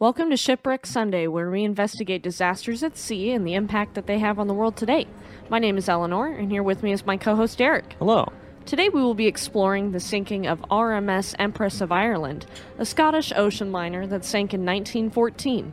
Welcome to Shipwreck Sunday, where we investigate disasters at sea and the impact that they have on the world today. My name is Eleanor, and here with me is my co host Eric. Hello. Today we will be exploring the sinking of RMS Empress of Ireland, a Scottish ocean liner that sank in 1914.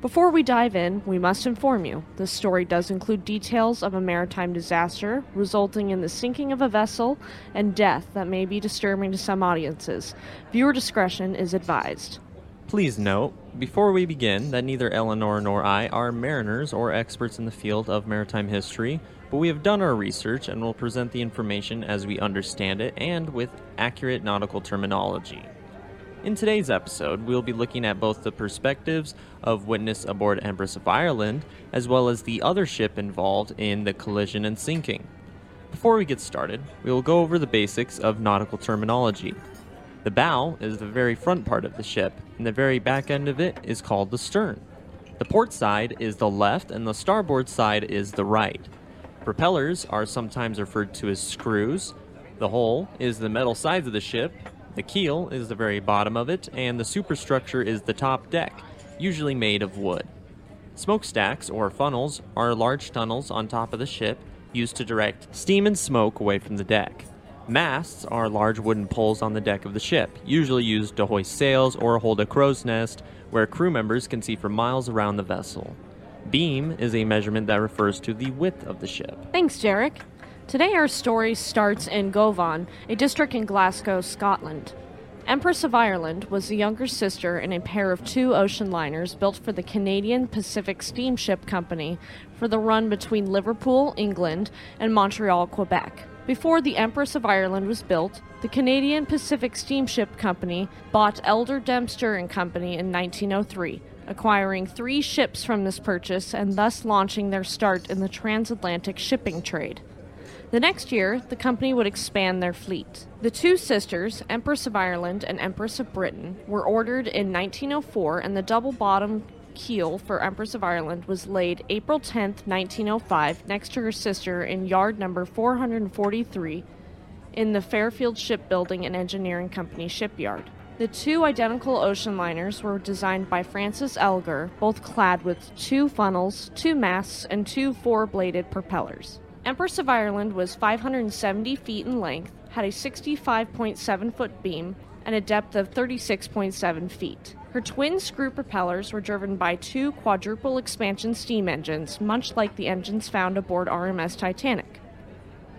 Before we dive in, we must inform you this story does include details of a maritime disaster resulting in the sinking of a vessel and death that may be disturbing to some audiences. Viewer discretion is advised. Please note, before we begin, that neither Eleanor nor I are mariners or experts in the field of maritime history, but we have done our research and will present the information as we understand it and with accurate nautical terminology. In today's episode, we'll be looking at both the perspectives of witness aboard Empress of Ireland as well as the other ship involved in the collision and sinking. Before we get started, we will go over the basics of nautical terminology. The bow is the very front part of the ship, and the very back end of it is called the stern. The port side is the left, and the starboard side is the right. Propellers are sometimes referred to as screws. The hull is the metal sides of the ship, the keel is the very bottom of it, and the superstructure is the top deck, usually made of wood. Smokestacks, or funnels, are large tunnels on top of the ship used to direct steam and smoke away from the deck. Masts are large wooden poles on the deck of the ship, usually used to hoist sails or hold a crow's nest where crew members can see for miles around the vessel. Beam is a measurement that refers to the width of the ship. Thanks, Jarek. Today our story starts in Govan, a district in Glasgow, Scotland. Empress of Ireland was the younger sister in a pair of two ocean liners built for the Canadian Pacific Steamship Company for the run between Liverpool, England, and Montreal, Quebec. Before the Empress of Ireland was built, the Canadian Pacific Steamship Company bought Elder Dempster and Company in 1903, acquiring three ships from this purchase and thus launching their start in the transatlantic shipping trade. The next year, the company would expand their fleet. The two sisters, Empress of Ireland and Empress of Britain, were ordered in 1904, and the double bottom keel for Empress of Ireland was laid April 10, 1905, next to her sister in yard number 443 in the Fairfield Shipbuilding and Engineering Company shipyard. The two identical ocean liners were designed by Francis Elgar, both clad with two funnels, two masts, and two four bladed propellers. Empress of Ireland was 570 feet in length, had a 65.7 foot beam, and a depth of 36.7 feet. Her twin screw propellers were driven by two quadruple expansion steam engines, much like the engines found aboard RMS Titanic.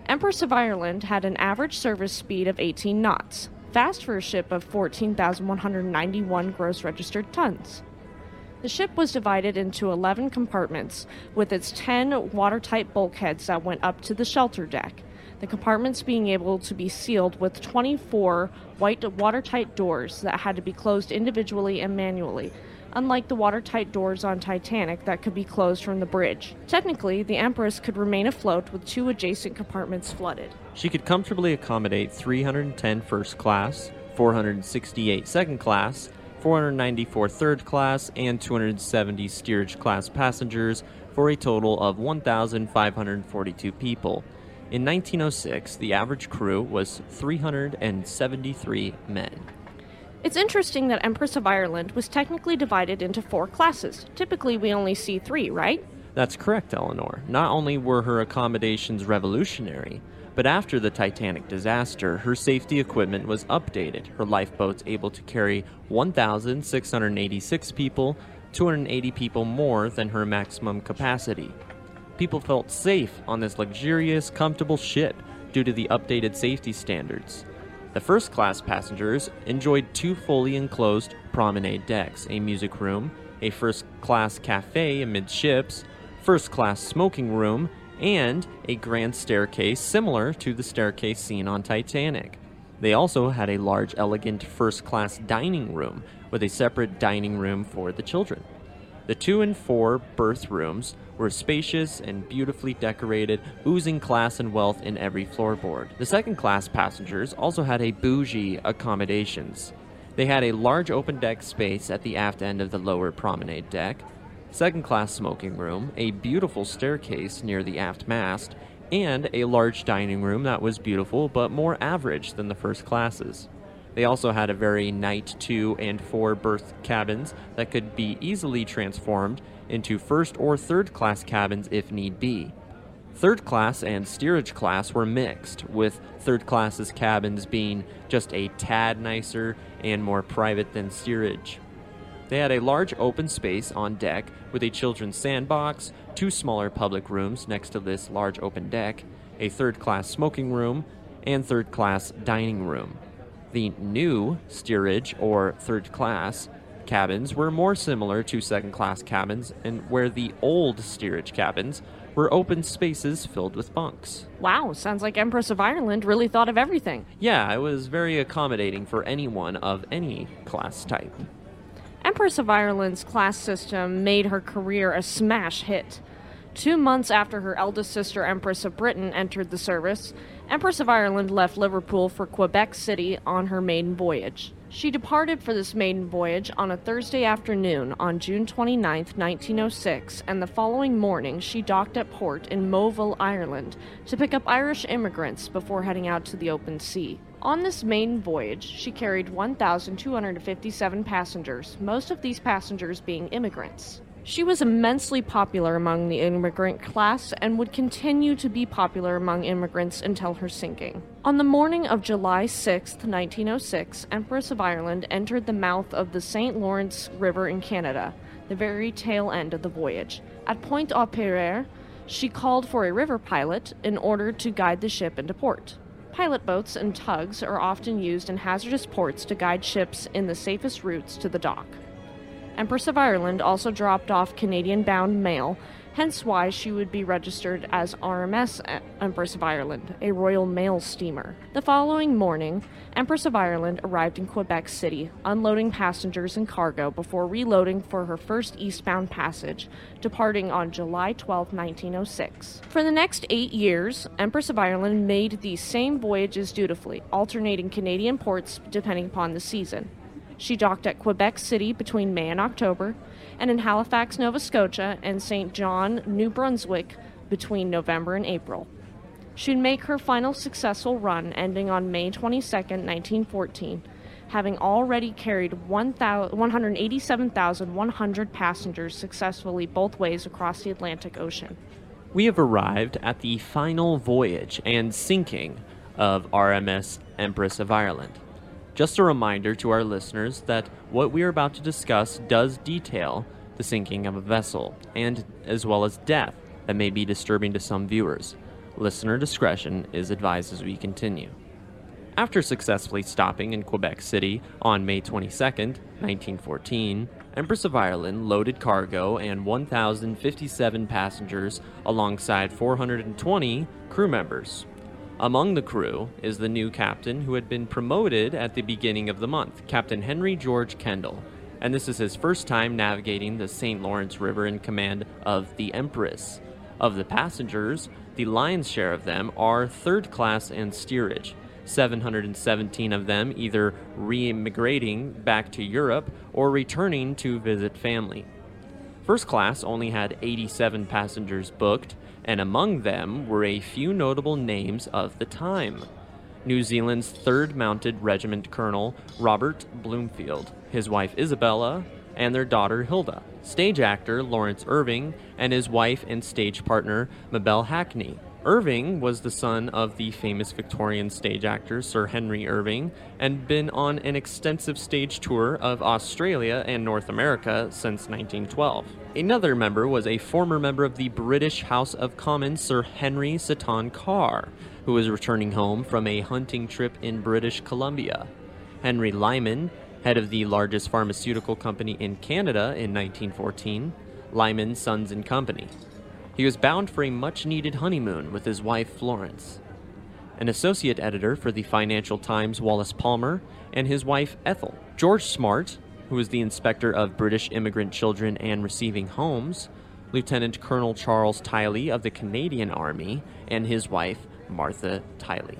Empress of Ireland had an average service speed of 18 knots, fast for a ship of 14,191 gross registered tons. The ship was divided into 11 compartments, with its 10 watertight bulkheads that went up to the shelter deck, the compartments being able to be sealed with 24 white watertight doors that had to be closed individually and manually, unlike the watertight doors on Titanic that could be closed from the bridge. Technically, the Empress could remain afloat with two adjacent compartments flooded. She could comfortably accommodate 310 first class, 468 second class, 494 third class, and 270 steerage class passengers for a total of 1,542 people. In 1906, the average crew was 373 men. It's interesting that Empress of Ireland was technically divided into four classes. Typically, we only see three, right? That's correct, Eleanor. Not only were her accommodations revolutionary, but after the Titanic disaster, her safety equipment was updated. Her lifeboats able to carry 1,686 people, 280 people more than her maximum capacity people felt safe on this luxurious, comfortable ship due to the updated safety standards. The first class passengers enjoyed two fully enclosed promenade decks, a music room, a first class cafe amidships, first class smoking room, and a grand staircase similar to the staircase seen on Titanic. They also had a large, elegant first class dining room with a separate dining room for the children. The two and four berth rooms were spacious and beautifully decorated, oozing class and wealth in every floorboard. The second class passengers also had a bougie accommodations. They had a large open deck space at the aft end of the lower promenade deck, second class smoking room, a beautiful staircase near the aft mast, and a large dining room that was beautiful but more average than the first classes. They also had a very night two and four berth cabins that could be easily transformed into first or third class cabins if need be. Third class and steerage class were mixed, with third class's cabins being just a tad nicer and more private than steerage. They had a large open space on deck with a children's sandbox, two smaller public rooms next to this large open deck, a third class smoking room, and third class dining room. The new steerage or third class cabins were more similar to second class cabins, and where the old steerage cabins were open spaces filled with bunks. Wow, sounds like Empress of Ireland really thought of everything. Yeah, it was very accommodating for anyone of any class type. Empress of Ireland's class system made her career a smash hit. Two months after her eldest sister, Empress of Britain, entered the service, Empress of Ireland left Liverpool for Quebec City on her maiden voyage. She departed for this maiden voyage on a Thursday afternoon on June 29, 1906, and the following morning she docked at port in Moville, Ireland, to pick up Irish immigrants before heading out to the open sea. On this maiden voyage, she carried 1,257 passengers, most of these passengers being immigrants. She was immensely popular among the immigrant class and would continue to be popular among immigrants until her sinking. On the morning of July 6, 1906, Empress of Ireland entered the mouth of the St. Lawrence River in Canada, the very tail end of the voyage. At Point au Pereire, she called for a river pilot in order to guide the ship into port. Pilot boats and tugs are often used in hazardous ports to guide ships in the safest routes to the dock. Empress of Ireland also dropped off Canadian bound mail, hence why she would be registered as RMS uh, Empress of Ireland, a Royal Mail steamer. The following morning, Empress of Ireland arrived in Quebec City, unloading passengers and cargo before reloading for her first eastbound passage, departing on July 12, 1906. For the next eight years, Empress of Ireland made these same voyages dutifully, alternating Canadian ports depending upon the season. She docked at Quebec City between May and October, and in Halifax, Nova Scotia, and St. John, New Brunswick between November and April. She'd make her final successful run ending on May 22, 1914, having already carried 187,100 passengers successfully both ways across the Atlantic Ocean. We have arrived at the final voyage and sinking of RMS Empress of Ireland. Just a reminder to our listeners that what we are about to discuss does detail the sinking of a vessel, and as well as death that may be disturbing to some viewers. Listener discretion is advised as we continue. After successfully stopping in Quebec City on May 22, 1914, Empress of Ireland loaded cargo and 1,057 passengers alongside 420 crew members. Among the crew is the new captain who had been promoted at the beginning of the month, Captain Henry George Kendall, and this is his first time navigating the St. Lawrence River in command of the Empress. Of the passengers, the lion's share of them are third class and steerage. 717 of them either re immigrating back to Europe or returning to visit family. First class only had 87 passengers booked, and among them were a few notable names of the time. New Zealand's 3rd Mounted Regiment Colonel Robert Bloomfield, his wife Isabella, and their daughter Hilda, stage actor Laurence Irving, and his wife and stage partner Mabel Hackney. Irving was the son of the famous Victorian stage actor Sir Henry Irving and been on an extensive stage tour of Australia and North America since 1912. Another member was a former member of the British House of Commons Sir Henry Seton Karr, who was returning home from a hunting trip in British Columbia. Henry Lyman, head of the largest pharmaceutical company in Canada in 1914, Lyman Sons and Company. He was bound for a much needed honeymoon with his wife Florence. An associate editor for the Financial Times, Wallace Palmer, and his wife Ethel. George Smart, who was the inspector of British immigrant children and receiving homes, Lieutenant Colonel Charles Tiley of the Canadian Army, and his wife Martha Tiley.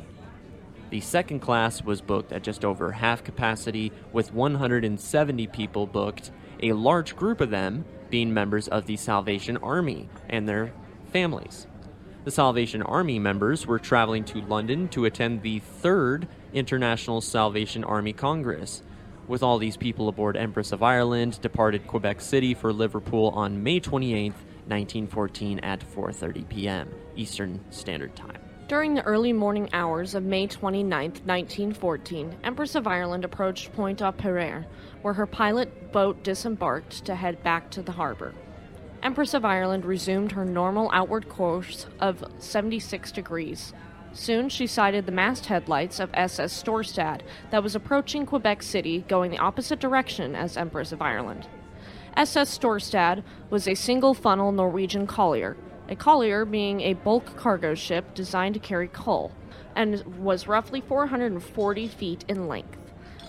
The second class was booked at just over half capacity, with 170 people booked, a large group of them being members of the Salvation Army and their families. The Salvation Army members were traveling to London to attend the third International Salvation Army Congress. With all these people aboard Empress of Ireland, departed Quebec City for Liverpool on May 28, 1914 at 4:30 p.m. Eastern Standard Time. During the early morning hours of May 29, 1914, Empress of Ireland approached Point au Pereire, where her pilot boat disembarked to head back to the harbor. Empress of Ireland resumed her normal outward course of 76 degrees. Soon she sighted the masthead lights of SS Storstad that was approaching Quebec City going the opposite direction as Empress of Ireland. SS Storstad was a single funnel Norwegian collier, a collier being a bulk cargo ship designed to carry coal, and was roughly 440 feet in length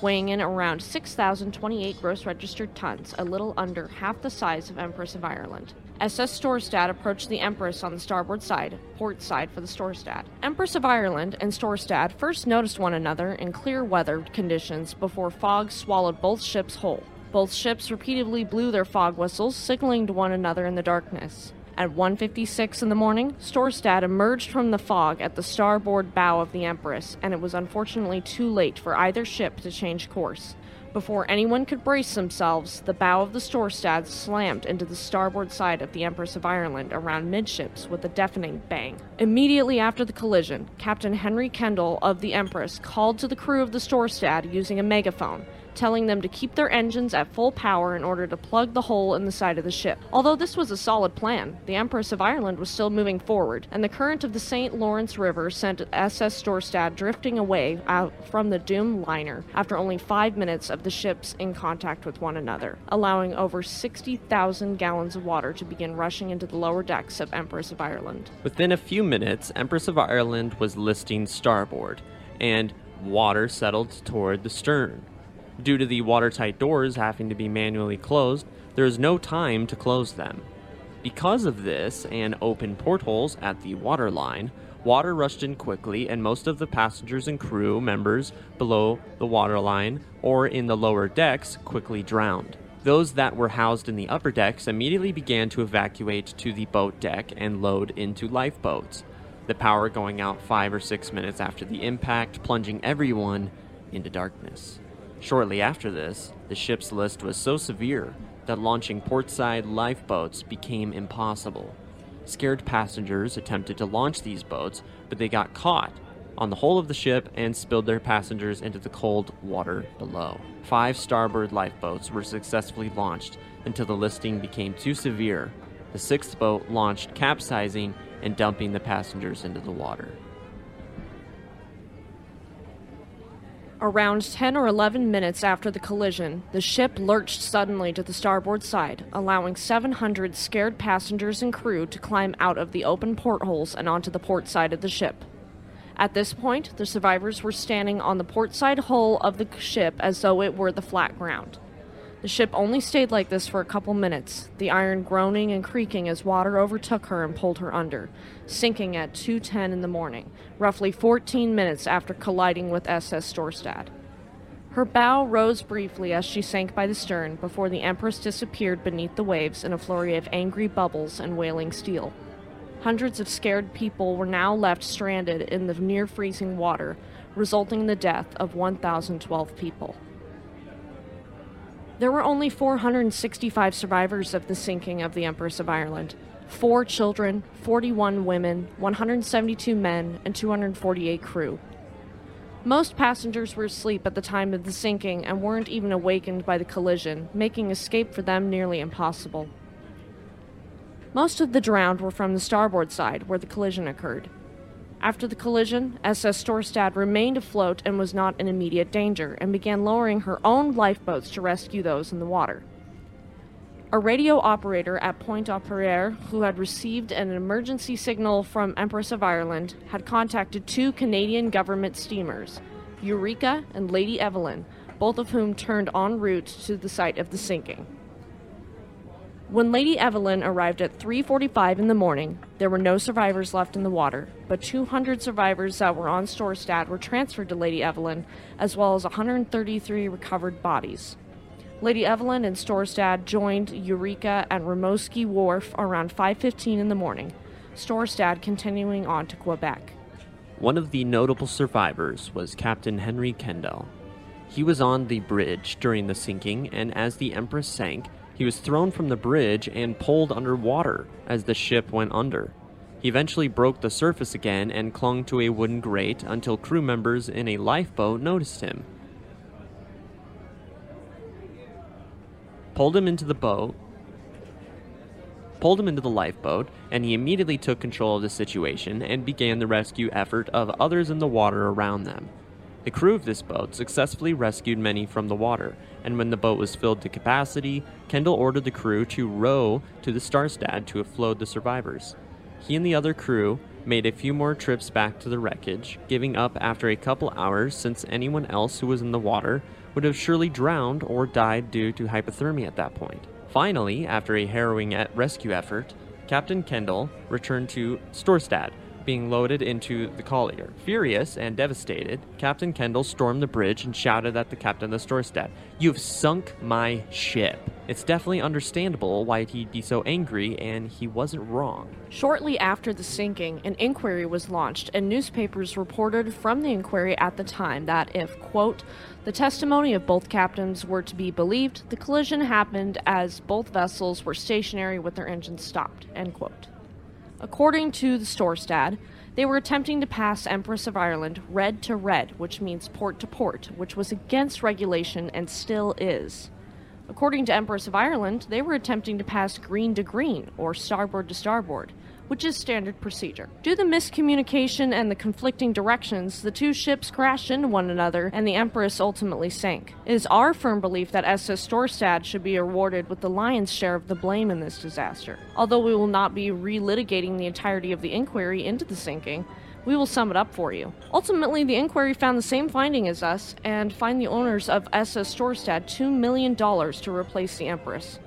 weighing in around 6,028 gross registered tons, a little under half the size of Empress of Ireland. SS Storstad approached the Empress on the starboard side, port side for the Storstad. Empress of Ireland and Storstad first noticed one another in clear weather conditions before fog swallowed both ships whole. Both ships repeatedly blew their fog whistles, signaling to one another in the darkness. At 1:56 in the morning, Storstad emerged from the fog at the starboard bow of the Empress, and it was unfortunately too late for either ship to change course. Before anyone could brace themselves, the bow of the Storstad slammed into the starboard side of the Empress of Ireland around midships with a deafening bang. Immediately after the collision, Captain Henry Kendall of the Empress called to the crew of the Storstad using a megaphone telling them to keep their engines at full power in order to plug the hole in the side of the ship. Although this was a solid plan, the Empress of Ireland was still moving forward, and the current of the St. Lawrence River sent SS Storstad drifting away out from the doomed liner after only five minutes of the ships in contact with one another, allowing over 60,000 gallons of water to begin rushing into the lower decks of Empress of Ireland. Within a few minutes, Empress of Ireland was listing starboard, and water settled toward the stern. Due to the watertight doors having to be manually closed, there is no time to close them. Because of this and open portholes at the waterline, water rushed in quickly, and most of the passengers and crew members below the waterline or in the lower decks quickly drowned. Those that were housed in the upper decks immediately began to evacuate to the boat deck and load into lifeboats, the power going out five or six minutes after the impact, plunging everyone into darkness. Shortly after this, the ship's list was so severe that launching portside lifeboats became impossible. Scared passengers attempted to launch these boats, but they got caught on the hull of the ship and spilled their passengers into the cold water below. Five starboard lifeboats were successfully launched until the listing became too severe. The sixth boat launched, capsizing and dumping the passengers into the water. Around 10 or 11 minutes after the collision, the ship lurched suddenly to the starboard side, allowing 700 scared passengers and crew to climb out of the open portholes and onto the port side of the ship. At this point, the survivors were standing on the port side hull of the ship as though it were the flat ground. The ship only stayed like this for a couple minutes, the iron groaning and creaking as water overtook her and pulled her under, sinking at 2:10 in the morning, roughly 14 minutes after colliding with SS Storstad. Her bow rose briefly as she sank by the stern before the Empress disappeared beneath the waves in a flurry of angry bubbles and wailing steel. Hundreds of scared people were now left stranded in the near freezing water, resulting in the death of 1,012 people. There were only 465 survivors of the sinking of the Empress of Ireland four children, 41 women, 172 men, and 248 crew. Most passengers were asleep at the time of the sinking and weren't even awakened by the collision, making escape for them nearly impossible. Most of the drowned were from the starboard side, where the collision occurred. After the collision, SS Storstad remained afloat and was not in immediate danger, and began lowering her own lifeboats to rescue those in the water. A radio operator at Point au Pereire, who had received an emergency signal from Empress of Ireland, had contacted two Canadian government steamers, Eureka and Lady Evelyn, both of whom turned en route to the site of the sinking. When Lady Evelyn arrived at 3:45 in the morning, there were no survivors left in the water, but 200 survivors that were on Storstad were transferred to Lady Evelyn, as well as 133 recovered bodies. Lady Evelyn and Storstad joined Eureka at Rimouski Wharf around 5:15 in the morning. Storstad continuing on to Quebec. One of the notable survivors was Captain Henry Kendall. He was on the bridge during the sinking, and as the Empress sank, he was thrown from the bridge and pulled underwater as the ship went under. He eventually broke the surface again and clung to a wooden grate until crew members in a lifeboat noticed him. Pulled him into the boat, pulled him into the lifeboat, and he immediately took control of the situation and began the rescue effort of others in the water around them. The crew of this boat successfully rescued many from the water, and when the boat was filled to capacity, Kendall ordered the crew to row to the Storstad to offload the survivors. He and the other crew made a few more trips back to the wreckage, giving up after a couple hours since anyone else who was in the water would have surely drowned or died due to hypothermia at that point. Finally, after a harrowing rescue effort, Captain Kendall returned to Storstad, being loaded into the collier. Furious and devastated, Captain Kendall stormed the bridge and shouted at the captain of the store Storstad, You've sunk my ship. It's definitely understandable why he'd be so angry, and he wasn't wrong. Shortly after the sinking, an inquiry was launched, and newspapers reported from the inquiry at the time that if, quote, the testimony of both captains were to be believed, the collision happened as both vessels were stationary with their engines stopped, end quote. According to the Storstad, they were attempting to pass Empress of Ireland red to red, which means port to port, which was against regulation and still is. According to Empress of Ireland, they were attempting to pass green to green, or starboard to starboard, which is standard procedure. Due to miscommunication and the conflicting directions, the two ships crashed into one another and the Empress ultimately sank. It is our firm belief that SS Storstad should be awarded with the lion's share of the blame in this disaster. Although we will not be relitigating the entirety of the inquiry into the sinking, we will sum it up for you. Ultimately, the inquiry found the same finding as us and fined the owners of SS Storstad $2 million to replace the Empress.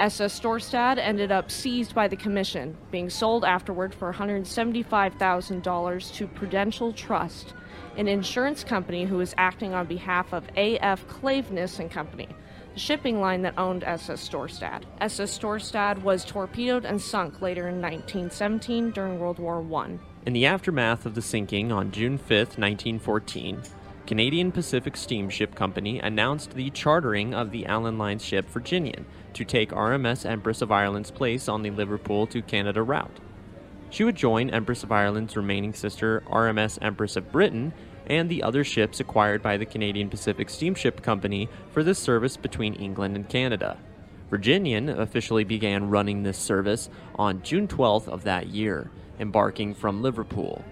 SS Storstad ended up seized by the Commission, being sold afterward for $175,000 to Prudential Trust, an insurance company who was acting on behalf of A.F. Klaveness and Company, the shipping line that owned SS Storstad. SS Storstad was torpedoed and sunk later in 1917 during World War I. In the aftermath of the sinking on June 5, 1914, Canadian Pacific Steamship Company announced the chartering of the Allan Line ship Virginian to take RMS Empress of Ireland's place on the Liverpool to Canada route. She would join Empress of Ireland's remaining sister, RMS Empress of Britain, and the other ships acquired by the Canadian Pacific Steamship Company for this service between England and Canada. Virginian officially began running this service on June 12th of that year, embarking from Liverpool.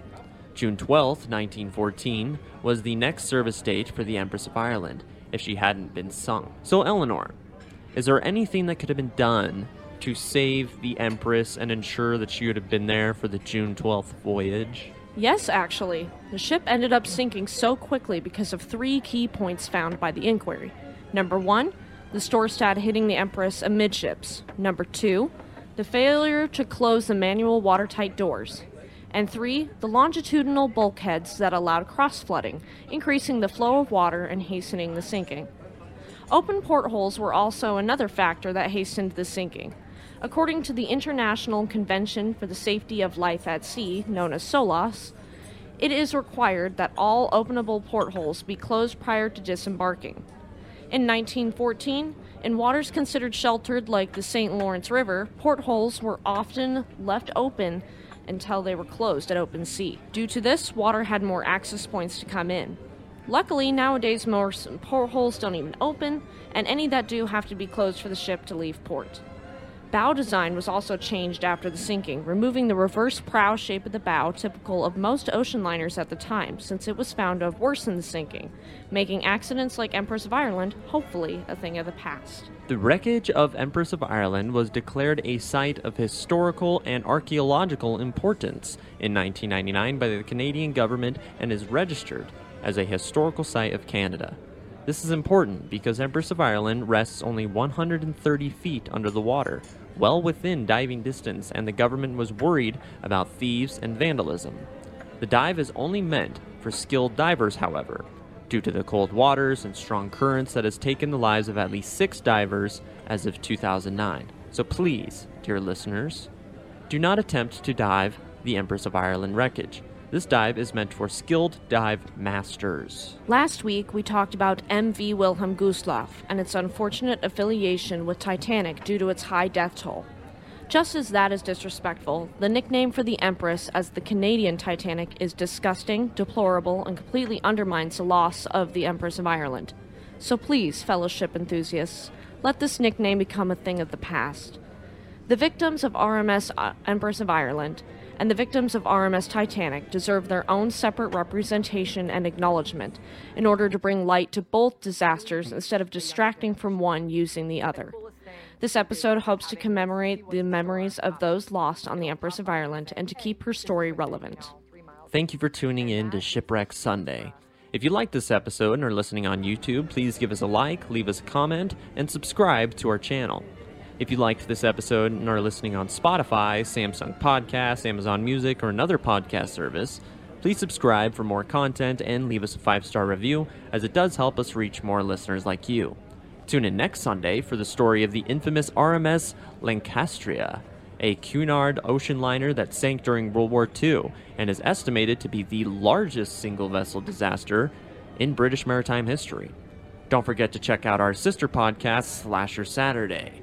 June 12, 1914, was the next service date for the Empress of Ireland, if she hadn't been sunk. So, Eleanor, is there anything that could have been done to save the Empress and ensure that she would have been there for the June 12th voyage? Yes, actually. The ship ended up sinking so quickly because of three key points found by the inquiry. Number one, the Storstad hitting the Empress amidships. Number two, the failure to close the manual watertight doors and three, the longitudinal bulkheads that allowed cross flooding, increasing the flow of water and hastening the sinking. Open portholes were also another factor that hastened the sinking. According to the International Convention for the Safety of Life at Sea, known as SOLAS, it is required that all openable portholes be closed prior to disembarking. In 1914, in waters considered sheltered like the St. Lawrence River, portholes were often left open until they were closed at open sea. Due to this, water had more access points to come in. Luckily, nowadays most portholes don't even open, and any that do have to be closed for the ship to leave port. Bow design was also changed after the sinking, removing the reverse prow shape of the bow typical of most ocean liners at the time, since it was found to have worsened the sinking, making accidents like Empress of Ireland hopefully a thing of the past. The wreckage of Empress of Ireland was declared a site of historical and archaeological importance in 1999 by the Canadian government and is registered as a historical site of Canada. This is important because Empress of Ireland rests only 130 feet under the water, well within diving distance, and the government was worried about thieves and vandalism. The dive is only meant for skilled divers, however, due to the cold waters and strong currents that has taken the lives of at least six divers as of 2009. So please, dear listeners, Do not attempt to dive the Empress of Ireland wreckage. This dive is meant for skilled dive masters. Last week, we talked about MV Wilhelm Gustloff and its unfortunate affiliation with Titanic due to its high death toll. Just as that is disrespectful, the nickname for the Empress as the Canadian Titanic is disgusting, deplorable, and completely undermines the loss of the Empress of Ireland. So please, fellowship enthusiasts, let this nickname become a thing of the past. The victims of RMS uh, Empress of Ireland and the victims of RMS Titanic deserve their own separate representation and acknowledgement in order to bring light to both disasters instead of distracting from one using the other. This episode hopes to commemorate the memories of those lost on the Empress of Ireland and to keep her story relevant. Thank you for tuning in to Shipwreck Sunday. If you like this episode and are listening on YouTube, please give us a like, leave us a comment, and subscribe to our channel. If you liked this episode and are listening on Spotify, Samsung Podcasts, Amazon Music, or another podcast service, please subscribe for more content and leave us a five star review, as it does help us reach more listeners like you. Tune in next Sunday for the story of the infamous RMS Lancastria, a Cunard ocean liner that sank during World War II and is estimated to be the largest single vessel disaster in British maritime history. Don't forget to check out our sister podcast, Slasher Saturday.